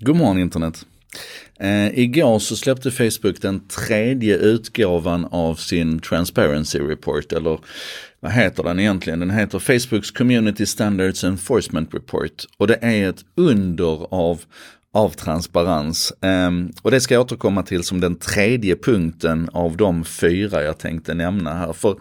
God morgon internet. Eh, igår så släppte Facebook den tredje utgåvan av sin Transparency Report, eller vad heter den egentligen? Den heter Facebooks Community Standards Enforcement Report. Och det är ett under av av transparens. Um, och det ska jag återkomma till som den tredje punkten av de fyra jag tänkte nämna här. För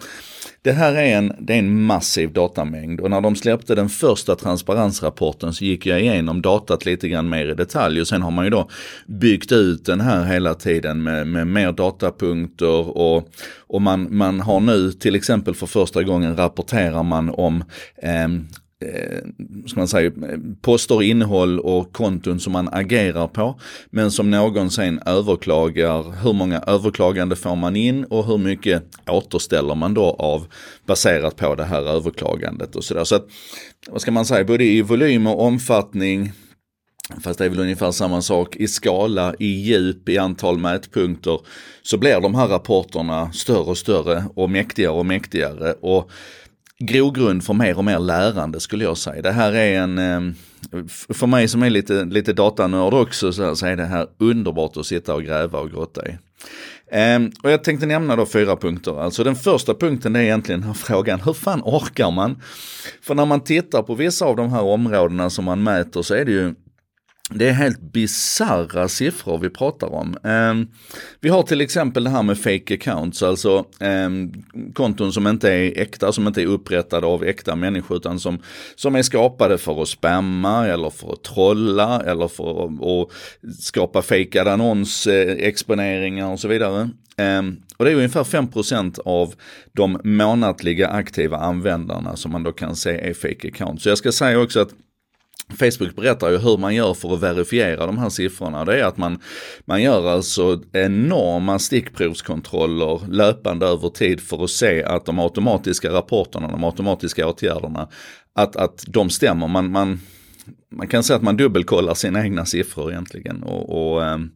det här är en, det är en massiv datamängd och när de släppte den första transparensrapporten så gick jag igenom datat lite grann mer i detalj och sen har man ju då byggt ut den här hela tiden med, med mer datapunkter och, och man, man har nu till exempel för första gången rapporterar man om eh, Eh, ska man säga, poster, innehåll och konton som man agerar på. Men som någon sen överklagar, hur många överklagande får man in och hur mycket återställer man då av baserat på det här överklagandet och sådär. Så att, vad ska man säga, både i volym och omfattning Fast det är väl ungefär samma sak i skala, i djup, i antal mätpunkter. Så blir de här rapporterna större och större och mäktigare och mäktigare. Och grogrund för mer och mer lärande skulle jag säga. Det här är en, ehm, för mig som är lite, lite datanörd också, så är det här underbart att sitta och gräva och grotta i. Ehm, och jag tänkte nämna då fyra punkter. Alltså den första punkten är egentligen den här frågan, hur fan orkar man? För när man tittar på vissa av de här områdena som man mäter så är det ju det är helt bizarra siffror vi pratar om. Um, vi har till exempel det här med fake accounts, alltså um, konton som inte är äkta, som inte är upprättade av äkta människor utan som, som är skapade för att spamma eller för att trolla eller för att, att skapa fejkade annonsexponeringar eh, och så vidare. Um, och det är ungefär 5% av de månatliga aktiva användarna som man då kan se är fake accounts. Så jag ska säga också att Facebook berättar ju hur man gör för att verifiera de här siffrorna. Det är att man, man gör alltså enorma stickprovskontroller löpande över tid för att se att de automatiska rapporterna, de automatiska åtgärderna, att, att de stämmer. Man, man, man kan säga att man dubbelkollar sina egna siffror egentligen. och, och ehm,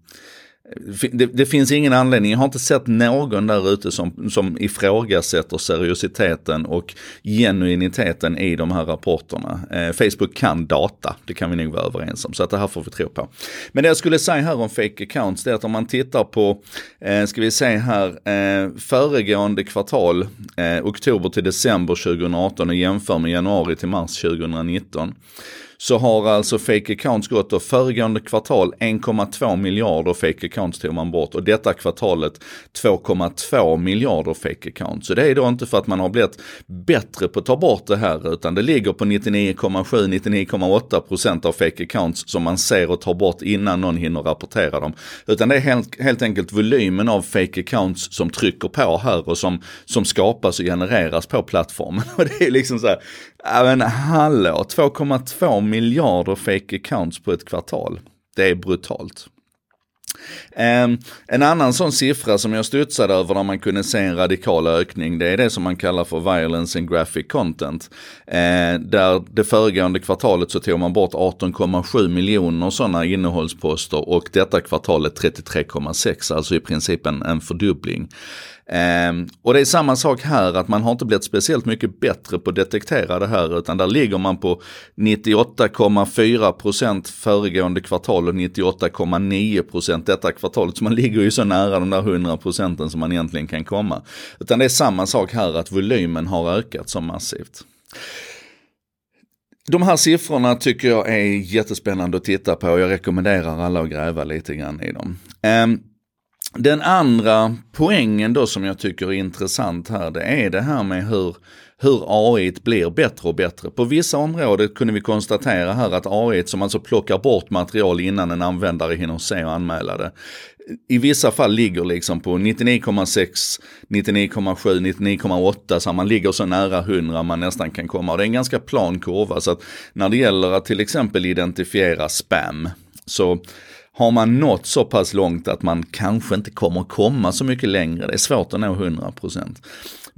det, det, finns ingen anledning, jag har inte sett någon där ute som, som ifrågasätter seriositeten och genuiniteten i de här rapporterna. Eh, Facebook kan data, det kan vi nog vara överens om, så att det här får vi tro på. Men det jag skulle säga här om fake accounts, det är att om man tittar på, eh, ska vi se här, eh, föregående kvartal, eh, oktober till december 2018 och jämför med januari till mars 2019 så har alltså fake accounts gått och föregående kvartal 1,2 miljarder fake accounts tog man bort och detta kvartalet 2,2 miljarder fake accounts. Så det är då inte för att man har blivit bättre på att ta bort det här utan det ligger på 99,7-99,8% av fake accounts som man ser och tar bort innan någon hinner rapportera dem. Utan det är helt, helt enkelt volymen av fake accounts som trycker på här och som, som skapas och genereras på plattformen. Och det är liksom så här, Ja men hallå, 2,2 miljarder fake accounts på ett kvartal. Det är brutalt. Ehm, en annan sån siffra som jag studsade över där man kunde se en radikal ökning, det är det som man kallar för violence and graphic content. Ehm, där det föregående kvartalet så tog man bort 18,7 miljoner sådana innehållsposter och detta kvartalet 33,6, alltså i princip en, en fördubbling. Um, och det är samma sak här, att man har inte blivit speciellt mycket bättre på att detektera det här, utan där ligger man på 98,4% föregående kvartal och 98,9% detta kvartalet. Så man ligger ju så nära de där 100% som man egentligen kan komma. Utan det är samma sak här, att volymen har ökat så massivt. De här siffrorna tycker jag är jättespännande att titta på. Jag rekommenderar alla att gräva lite grann i dem. Um, den andra poängen då som jag tycker är intressant här, det är det här med hur, hur AI blir bättre och bättre. På vissa områden kunde vi konstatera här att AI som alltså plockar bort material innan en användare hinner se och anmäla det. I vissa fall ligger liksom på 99,6, 99,7, 99,8 så man ligger så nära 100 man nästan kan komma. Och det är en ganska plan kurva så att när det gäller att till exempel identifiera spam så har man nått så pass långt att man kanske inte kommer komma så mycket längre, det är svårt att nå 100%.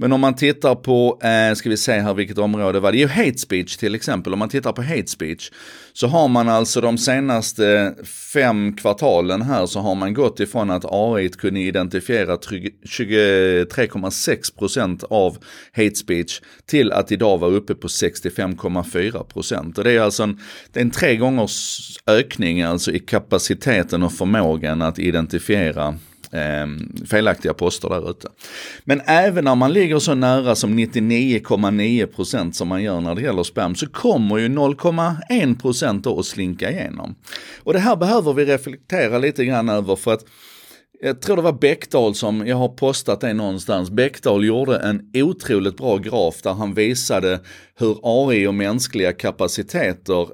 Men om man tittar på, eh, ska vi se här vilket område var det? Jo, hate speech till exempel. Om man tittar på hate speech så har man alltså de senaste fem kvartalen här så har man gått ifrån att AI kunde identifiera 23,6% av hate speech till att idag vara uppe på 65,4%. Och det är alltså en, det är en tre gångers ökning alltså i kapaciteten och förmågan att identifiera eh, felaktiga poster där ute. Men även när man ligger så nära som 99,9% som man gör när det gäller spam så kommer ju 0,1% då att slinka igenom. Och det här behöver vi reflektera lite grann över för att jag tror det var Bäckdahl som, jag har postat det någonstans, Bäckdahl gjorde en otroligt bra graf där han visade hur AI och mänskliga kapaciteter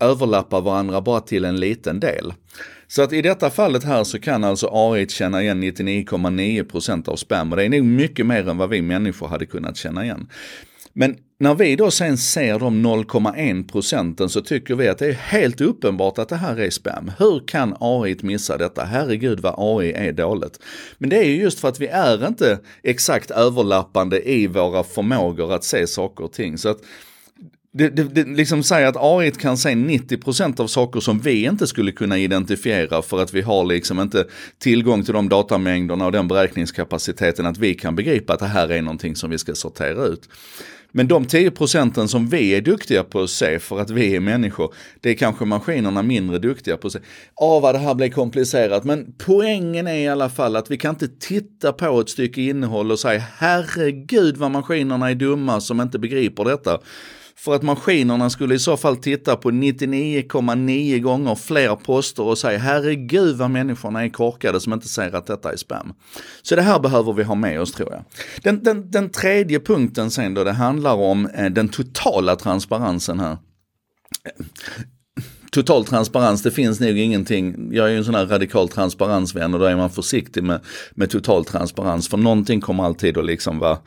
överlappar varandra bara till en liten del. Så att i detta fallet här så kan alltså AI känna igen 99,9% av spam och det är nog mycket mer än vad vi människor hade kunnat känna igen. Men när vi då sen ser de 0,1 procenten så tycker vi att det är helt uppenbart att det här är spam. Hur kan AI missa detta? Herregud vad AI är dåligt. Men det är ju just för att vi är inte exakt överlappande i våra förmågor att se saker och ting. Så att det, det, det liksom säger att AI kan se 90% av saker som vi inte skulle kunna identifiera för att vi har liksom inte tillgång till de datamängderna och den beräkningskapaciteten att vi kan begripa att det här är någonting som vi ska sortera ut. Men de 10 procenten som vi är duktiga på att se för att vi är människor, det är kanske maskinerna mindre duktiga på att se. Ja, vad det här blir komplicerat, men poängen är i alla fall att vi kan inte titta på ett stycke innehåll och säga herregud vad maskinerna är dumma som inte begriper detta. För att maskinerna skulle i så fall titta på 99,9 gånger fler poster och säga herregud vad människorna är korkade som inte säger att detta är spam. Så det här behöver vi ha med oss tror jag. Den, den, den tredje punkten sen då, det handlar om eh, den totala transparensen här total transparens, det finns nog ingenting. Jag är ju en sån här radikal transparensvän och då är man försiktig med, med total transparens för någonting kommer alltid att liksom vara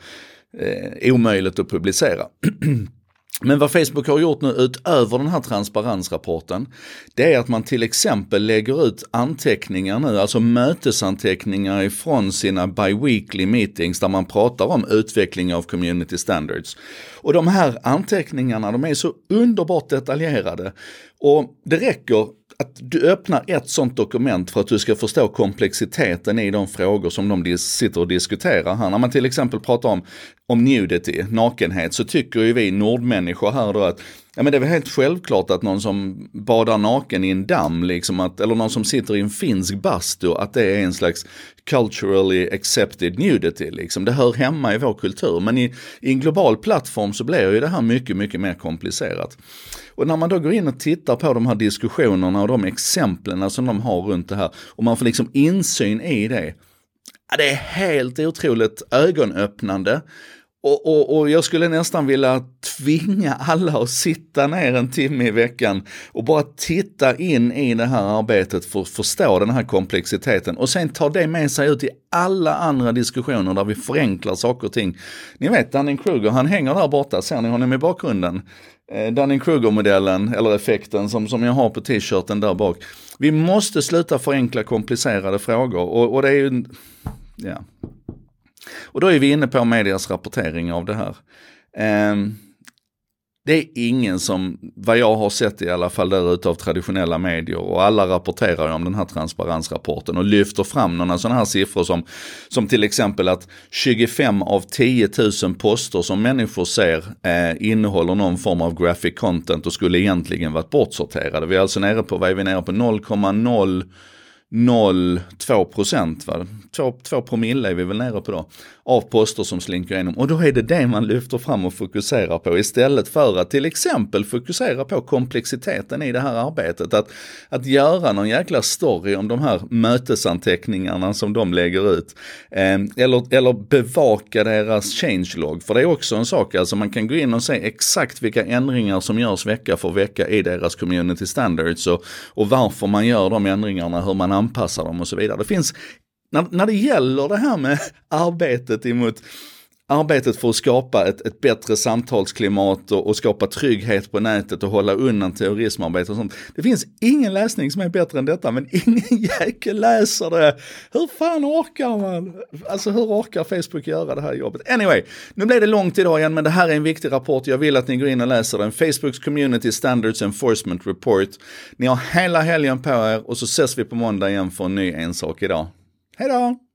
eh, omöjligt att publicera. Men vad Facebook har gjort nu utöver den här transparensrapporten, det är att man till exempel lägger ut anteckningar nu, alltså mötesanteckningar ifrån sina bi-weekly meetings där man pratar om utveckling av community standards. Och de här anteckningarna, de är så underbart detaljerade och det räcker att du öppnar ett sånt dokument för att du ska förstå komplexiteten i de frågor som de sitter och diskuterar här. När man till exempel pratar om, om nudity, nakenhet, så tycker ju vi nordmänniskor här då att Ja men det är väl helt självklart att någon som badar naken i en damm, liksom att, eller någon som sitter i en finsk bastu, att det är en slags culturally accepted nudity. Liksom. Det hör hemma i vår kultur. Men i, i en global plattform så blir ju det här mycket, mycket mer komplicerat. Och när man då går in och tittar på de här diskussionerna och de exemplen som de har runt det här och man får liksom insyn i det. Det är helt otroligt ögonöppnande. Och, och, och, jag skulle nästan vilja tvinga alla att sitta ner en timme i veckan och bara titta in i det här arbetet för att förstå den här komplexiteten och sen ta det med sig ut i alla andra diskussioner där vi förenklar saker och ting. Ni vet Dunning-Kruger, han hänger där borta, ser ni honom i bakgrunden? Eh, Dunning-Kruger-modellen, eller effekten som, som jag har på t-shirten där bak. Vi måste sluta förenkla komplicerade frågor och, och det är ju, ja. Och då är vi inne på medias rapportering av det här. Um, det är ingen som, vad jag har sett i alla fall där ute av traditionella medier och alla rapporterar om den här transparensrapporten och lyfter fram några sådana här siffror som, som till exempel att 25 av 10 000 poster som människor ser eh, innehåller någon form av graphic content och skulle egentligen varit bortsorterade. Vi är alltså nere på, vad är vi nere på, 0,0 0,2 procent, 2, 2 promille är vi väl nere på då, av poster som slinker igenom. Och då är det det man lyfter fram och fokuserar på istället för att till exempel fokusera på komplexiteten i det här arbetet. Att, att göra någon jäkla story om de här mötesanteckningarna som de lägger ut. Eh, eller, eller bevaka deras changelog. För det är också en sak, alltså man kan gå in och se exakt vilka ändringar som görs vecka för vecka i deras community standards och, och varför man gör de ändringarna, hur man anpassar dem och så vidare. Det finns när, när det gäller det här med arbetet emot arbetet för att skapa ett, ett bättre samtalsklimat och, och, skapa trygghet på nätet och hålla undan terrorismarbete och sånt. Det finns ingen läsning som är bättre än detta, men ingen jäkel läser det. Hur fan orkar man? Alltså hur orkar Facebook göra det här jobbet? Anyway, nu blev det långt idag igen, men det här är en viktig rapport. Jag vill att ni går in och läser den. Facebooks Community Standards Enforcement Report. Ni har hela helgen på er och så ses vi på måndag igen för en ny En sak idag. Hej då!